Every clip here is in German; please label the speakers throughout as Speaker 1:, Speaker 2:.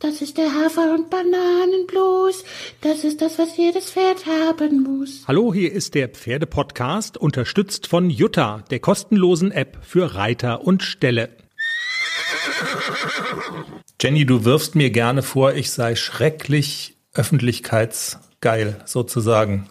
Speaker 1: Das ist der Hafer- und Bananenblues. Das ist das, was jedes Pferd haben muss.
Speaker 2: Hallo, hier ist der Pferdepodcast, unterstützt von Jutta, der kostenlosen App für Reiter und Ställe. Jenny, du wirfst mir gerne vor, ich sei schrecklich öffentlichkeitsgeil, sozusagen.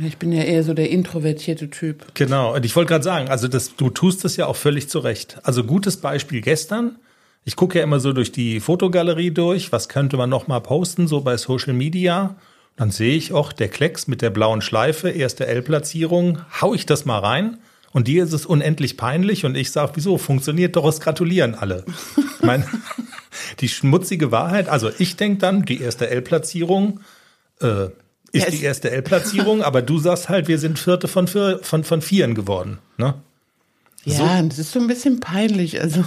Speaker 3: Ich bin ja eher so der introvertierte Typ.
Speaker 2: Genau, und ich wollte gerade sagen, also das, du tust es ja auch völlig zurecht. Also gutes Beispiel gestern. Ich gucke ja immer so durch die Fotogalerie durch, was könnte man noch mal posten, so bei Social Media. Dann sehe ich auch der Klecks mit der blauen Schleife, erste L-Platzierung, hau ich das mal rein. Und dir ist es unendlich peinlich und ich sage, wieso, funktioniert doch, es gratulieren alle. Ich meine, die schmutzige Wahrheit, also ich denke dann, die erste L-Platzierung äh, ist
Speaker 3: Ja,
Speaker 2: die erste L-Platzierung, aber du sagst halt, wir sind Vierte von, vier, von, von Vieren geworden. Ne?
Speaker 3: Ja, und das ist so ein bisschen peinlich. Also,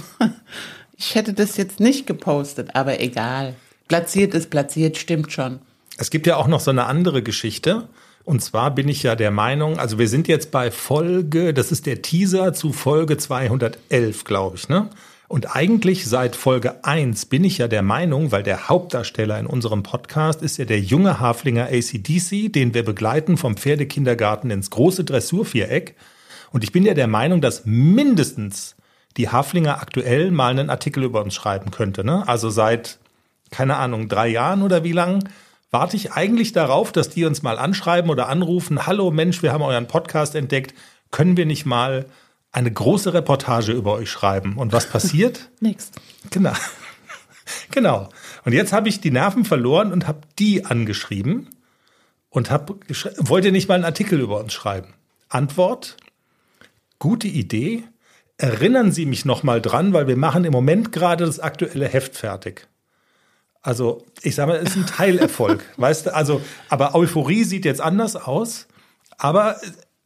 Speaker 3: ich hätte das jetzt nicht gepostet, aber egal. Platziert ist platziert, stimmt schon.
Speaker 2: Es gibt ja auch noch so eine andere Geschichte. Und zwar bin ich ja der Meinung, also wir sind jetzt bei Folge, das ist der Teaser zu Folge 211, glaube ich, ne? Und eigentlich seit Folge 1 bin ich ja der Meinung, weil der Hauptdarsteller in unserem Podcast ist ja der junge Haflinger ACDC, den wir begleiten vom Pferdekindergarten ins große Dressurviereck. Und ich bin ja der Meinung, dass mindestens die Haflinger aktuell mal einen Artikel über uns schreiben könnte. Ne? Also seit, keine Ahnung, drei Jahren oder wie lang warte ich eigentlich darauf, dass die uns mal anschreiben oder anrufen, hallo Mensch, wir haben euren Podcast entdeckt, können wir nicht mal eine große Reportage über euch schreiben? Und was passiert?
Speaker 3: Nix.
Speaker 2: Genau. Genau. Und jetzt habe ich die Nerven verloren und habe die angeschrieben und hab wollte nicht mal einen Artikel über uns schreiben. Antwort: Gute Idee. Erinnern Sie mich noch mal dran, weil wir machen im Moment gerade das aktuelle Heft fertig. Also, ich sage mal, es ist ein Teilerfolg, weißt du? Also, aber Euphorie sieht jetzt anders aus, aber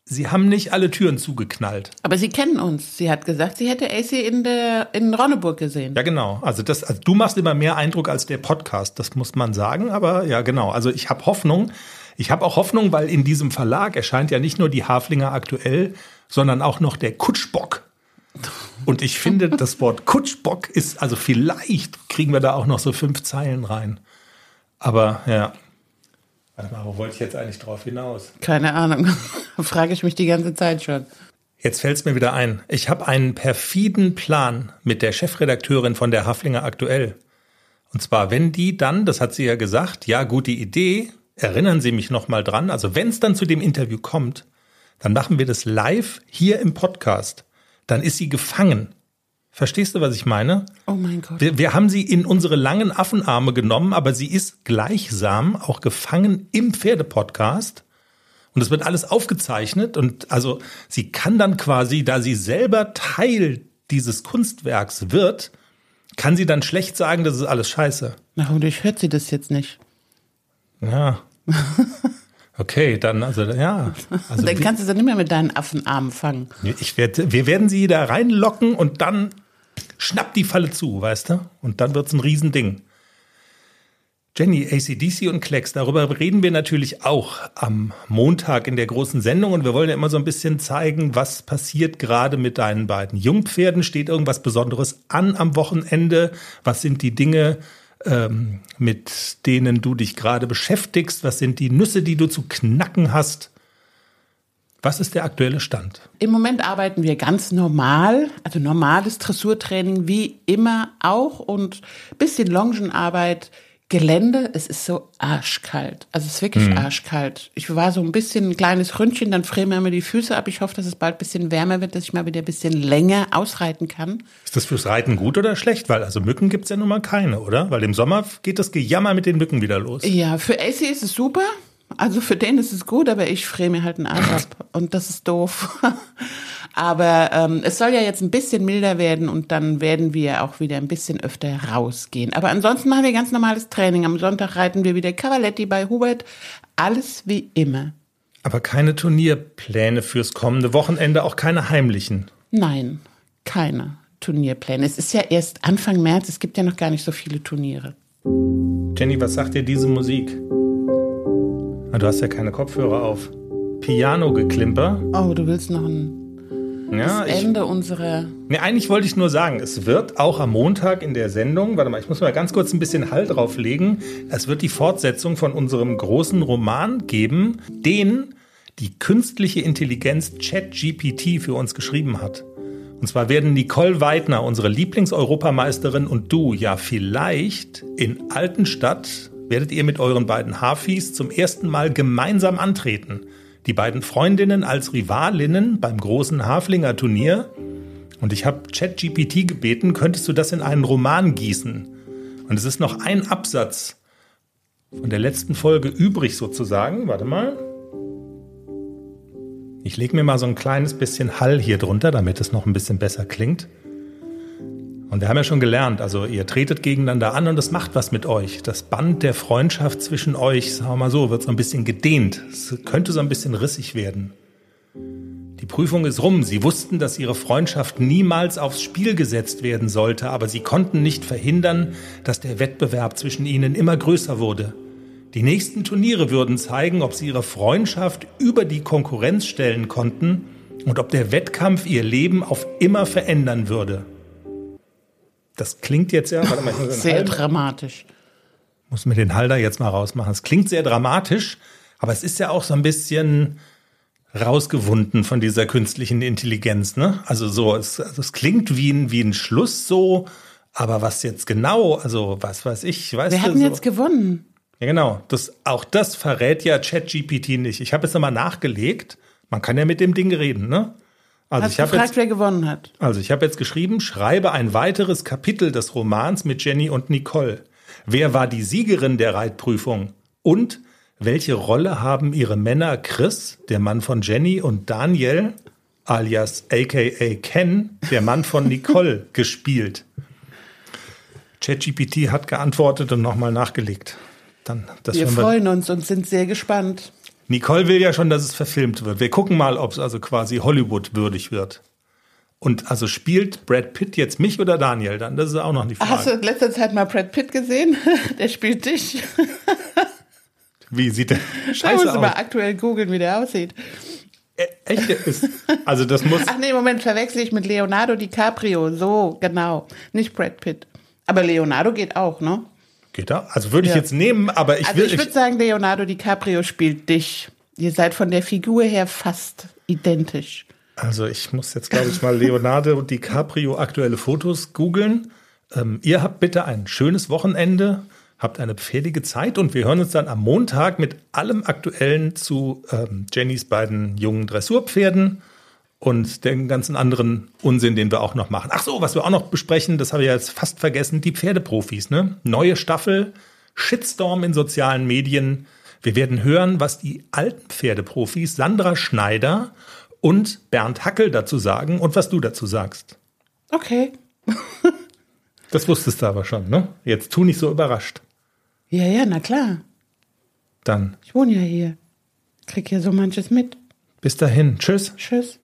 Speaker 2: sie haben nicht alle Türen zugeknallt.
Speaker 3: Aber sie kennen uns. Sie hat gesagt, sie hätte AC in der in Ronneburg gesehen.
Speaker 2: Ja, genau. Also das, also du machst immer mehr Eindruck als der Podcast, das muss man sagen. Aber ja, genau. Also ich habe Hoffnung. Ich habe auch Hoffnung, weil in diesem Verlag erscheint ja nicht nur die Haflinger aktuell, sondern auch noch der Kutschbock. Und ich finde, das Wort Kutschbock ist, also vielleicht kriegen wir da auch noch so fünf Zeilen rein. Aber ja. Warte mal, wo wollte ich jetzt eigentlich drauf hinaus?
Speaker 3: Keine Ahnung. Frage ich mich die ganze Zeit schon.
Speaker 2: Jetzt fällt es mir wieder ein. Ich habe einen perfiden Plan mit der Chefredakteurin von der Haflinger Aktuell. Und zwar, wenn die dann, das hat sie ja gesagt, ja, gute Idee, erinnern Sie mich noch mal dran. Also wenn es dann zu dem Interview kommt, dann machen wir das live hier im Podcast. Dann ist sie gefangen. Verstehst du, was ich meine?
Speaker 3: Oh mein Gott.
Speaker 2: Wir, wir haben sie in unsere langen Affenarme genommen, aber sie ist gleichsam auch gefangen im Pferdepodcast. Und es wird alles aufgezeichnet und also sie kann dann quasi, da sie selber Teil dieses Kunstwerks wird, kann sie dann schlecht sagen, das ist alles scheiße.
Speaker 3: Na, wodurch hört sie das jetzt nicht?
Speaker 2: Ja. Okay, dann, also ja. Also
Speaker 3: Dann kannst du sie nicht mehr mit deinen Affenarmen fangen.
Speaker 2: Ich werd, wir werden sie da reinlocken und dann schnappt die Falle zu, weißt du? Und dann wird's ein Riesending. Jenny, ACDC und Klecks, darüber reden wir natürlich auch am Montag in der großen Sendung und wir wollen ja immer so ein bisschen zeigen, was passiert gerade mit deinen beiden Jungpferden. Steht irgendwas Besonderes an am Wochenende? Was sind die Dinge, ähm, mit denen du dich gerade beschäftigst? Was sind die Nüsse, die du zu knacken hast? Was ist der aktuelle Stand?
Speaker 3: Im Moment arbeiten wir ganz normal, also normales Dressurtraining wie immer auch und bisschen Longenarbeit, Gelände. Es ist so arschkalt. Also es ist wirklich arschkalt. Ich war so ein bisschen ein kleines Ründchen, dann frieren mir immer die Füße ab. Ich hoffe, dass es bald ein bisschen wärmer wird, dass ich mal wieder ein bisschen länger ausreiten kann.
Speaker 2: Ist das fürs Reiten gut oder schlecht? Weil also Mücken gibt's ja nun mal keine, oder? Weil im Sommer geht das Gejammer mit den Mücken wieder los.
Speaker 3: Ja, für AC ist es super. Also für den ist es gut, aber ich friere mir halt einen Arsch ab. Und das ist doof. aber ähm, es soll ja jetzt ein bisschen milder werden und dann werden wir auch wieder ein bisschen öfter rausgehen. Aber ansonsten machen wir ganz normales Training. Am Sonntag reiten wir wieder Cavaletti bei Hubert. Alles wie immer.
Speaker 2: Aber keine Turnierpläne fürs kommende Wochenende, auch keine heimlichen.
Speaker 3: Nein, keine Turnierpläne. Es ist ja erst Anfang März. Es gibt ja noch gar nicht so viele Turniere.
Speaker 2: Jenny, was sagt dir diese Musik? Du hast ja keine Kopfhörer auf. Piano-Geklimper?
Speaker 3: Oh, du willst noch ein...
Speaker 2: Ja,
Speaker 3: das
Speaker 2: ich,
Speaker 3: Ende unserer.
Speaker 2: nee, eigentlich wollte ich nur sagen, es wird auch am Montag in der Sendung, warte mal, ich muss mal ganz kurz ein bisschen Hall drauflegen, es wird die Fortsetzung von unserem großen Roman geben, den die künstliche Intelligenz ChatGPT für uns geschrieben hat. Und zwar werden Nicole Weidner, unsere Lieblingseuropameisterin und du ja vielleicht in Altenstadt werdet ihr mit euren beiden Hafis zum ersten Mal gemeinsam antreten. Die beiden Freundinnen als Rivalinnen beim großen Haflinger Turnier. Und ich habe ChatGPT gebeten, könntest du das in einen Roman gießen? Und es ist noch ein Absatz von der letzten Folge übrig sozusagen. Warte mal. Ich lege mir mal so ein kleines bisschen Hall hier drunter, damit es noch ein bisschen besser klingt. Und wir haben ja schon gelernt, also ihr tretet gegeneinander an und das macht was mit euch. Das Band der Freundschaft zwischen euch, sagen wir mal so, wird so ein bisschen gedehnt. Es könnte so ein bisschen rissig werden. Die Prüfung ist rum. Sie wussten, dass ihre Freundschaft niemals aufs Spiel gesetzt werden sollte, aber sie konnten nicht verhindern, dass der Wettbewerb zwischen ihnen immer größer wurde. Die nächsten Turniere würden zeigen, ob sie ihre Freundschaft über die Konkurrenz stellen konnten und ob der Wettkampf ihr Leben auf immer verändern würde. Das klingt jetzt ja, warte mal, ich muss
Speaker 3: Sehr
Speaker 2: Hall-
Speaker 3: dramatisch.
Speaker 2: muss mir den Halter jetzt mal rausmachen. Es klingt sehr dramatisch, aber es ist ja auch so ein bisschen rausgewunden von dieser künstlichen Intelligenz. Ne? Also so, es, also es klingt wie ein, wie ein Schluss so, aber was jetzt genau, also was weiß ich, weißt
Speaker 3: Wir hatten
Speaker 2: so,
Speaker 3: jetzt gewonnen.
Speaker 2: ja genau, das, auch das verrät ja ChatGPT nicht. Ich habe jetzt nochmal nachgelegt, man kann ja mit dem Ding reden, ne? Also
Speaker 3: Hast
Speaker 2: ich habe
Speaker 3: gefragt,
Speaker 2: jetzt
Speaker 3: wer gewonnen hat.
Speaker 2: also ich habe jetzt geschrieben, schreibe ein weiteres Kapitel des Romans mit Jenny und Nicole. Wer war die Siegerin der Reitprüfung? Und welche Rolle haben ihre Männer Chris, der Mann von Jenny, und Daniel, alias aka Ken, der Mann von Nicole, gespielt? ChatGPT hat geantwortet und nochmal nachgelegt. Dann,
Speaker 3: wir- freuen uns und sind sehr gespannt.
Speaker 2: Nicole will ja schon, dass es verfilmt wird. Wir gucken mal, ob es also quasi Hollywood würdig wird. Und also spielt Brad Pitt jetzt mich oder Daniel dann? Das ist auch noch die Frage.
Speaker 3: Hast du in letzter Zeit mal Brad Pitt gesehen? Der spielt dich.
Speaker 2: Wie sieht der Scheiße aus?
Speaker 3: mal aktuell googeln, wie der aussieht.
Speaker 2: Äh, Echt? Ist, also das muss.
Speaker 3: Ach nee, Moment, verwechsel ich mit Leonardo DiCaprio. So, genau. Nicht Brad Pitt. Aber Leonardo geht auch, ne?
Speaker 2: Geht da? Also würde ich
Speaker 3: Ja.
Speaker 2: jetzt nehmen, aber ich
Speaker 3: Also
Speaker 2: will.
Speaker 3: ich würde sagen, Leonardo DiCaprio spielt dich. Ihr seid von der Figur her fast identisch.
Speaker 2: also ich muss jetzt, glaube ich, mal Leonardo DiCaprio aktuelle Fotos googeln. Ähm, ihr habt bitte ein schönes Wochenende, habt eine pfählige Zeit und wir hören uns dann am Montag mit allem Aktuellen zu ähm, Jennys beiden jungen Dressurpferden und den ganzen anderen Unsinn, den wir auch noch machen. Ach so, was wir auch noch besprechen, das habe ich jetzt fast vergessen, die Pferdeprofis, ne? Neue Staffel, Shitstorm in sozialen Medien. Wir werden hören, was die alten Pferdeprofis Sandra Schneider und Bernd Hackel dazu sagen und was du dazu sagst.
Speaker 3: Okay.
Speaker 2: Das wusstest du aber schon, ne? Jetzt tu nicht so überrascht.
Speaker 3: Ja, ja, na klar.
Speaker 2: Dann
Speaker 3: Ich wohne ja hier. Krieg ja so manches mit.
Speaker 2: bis dahin. Tschüss.
Speaker 3: Tschüss.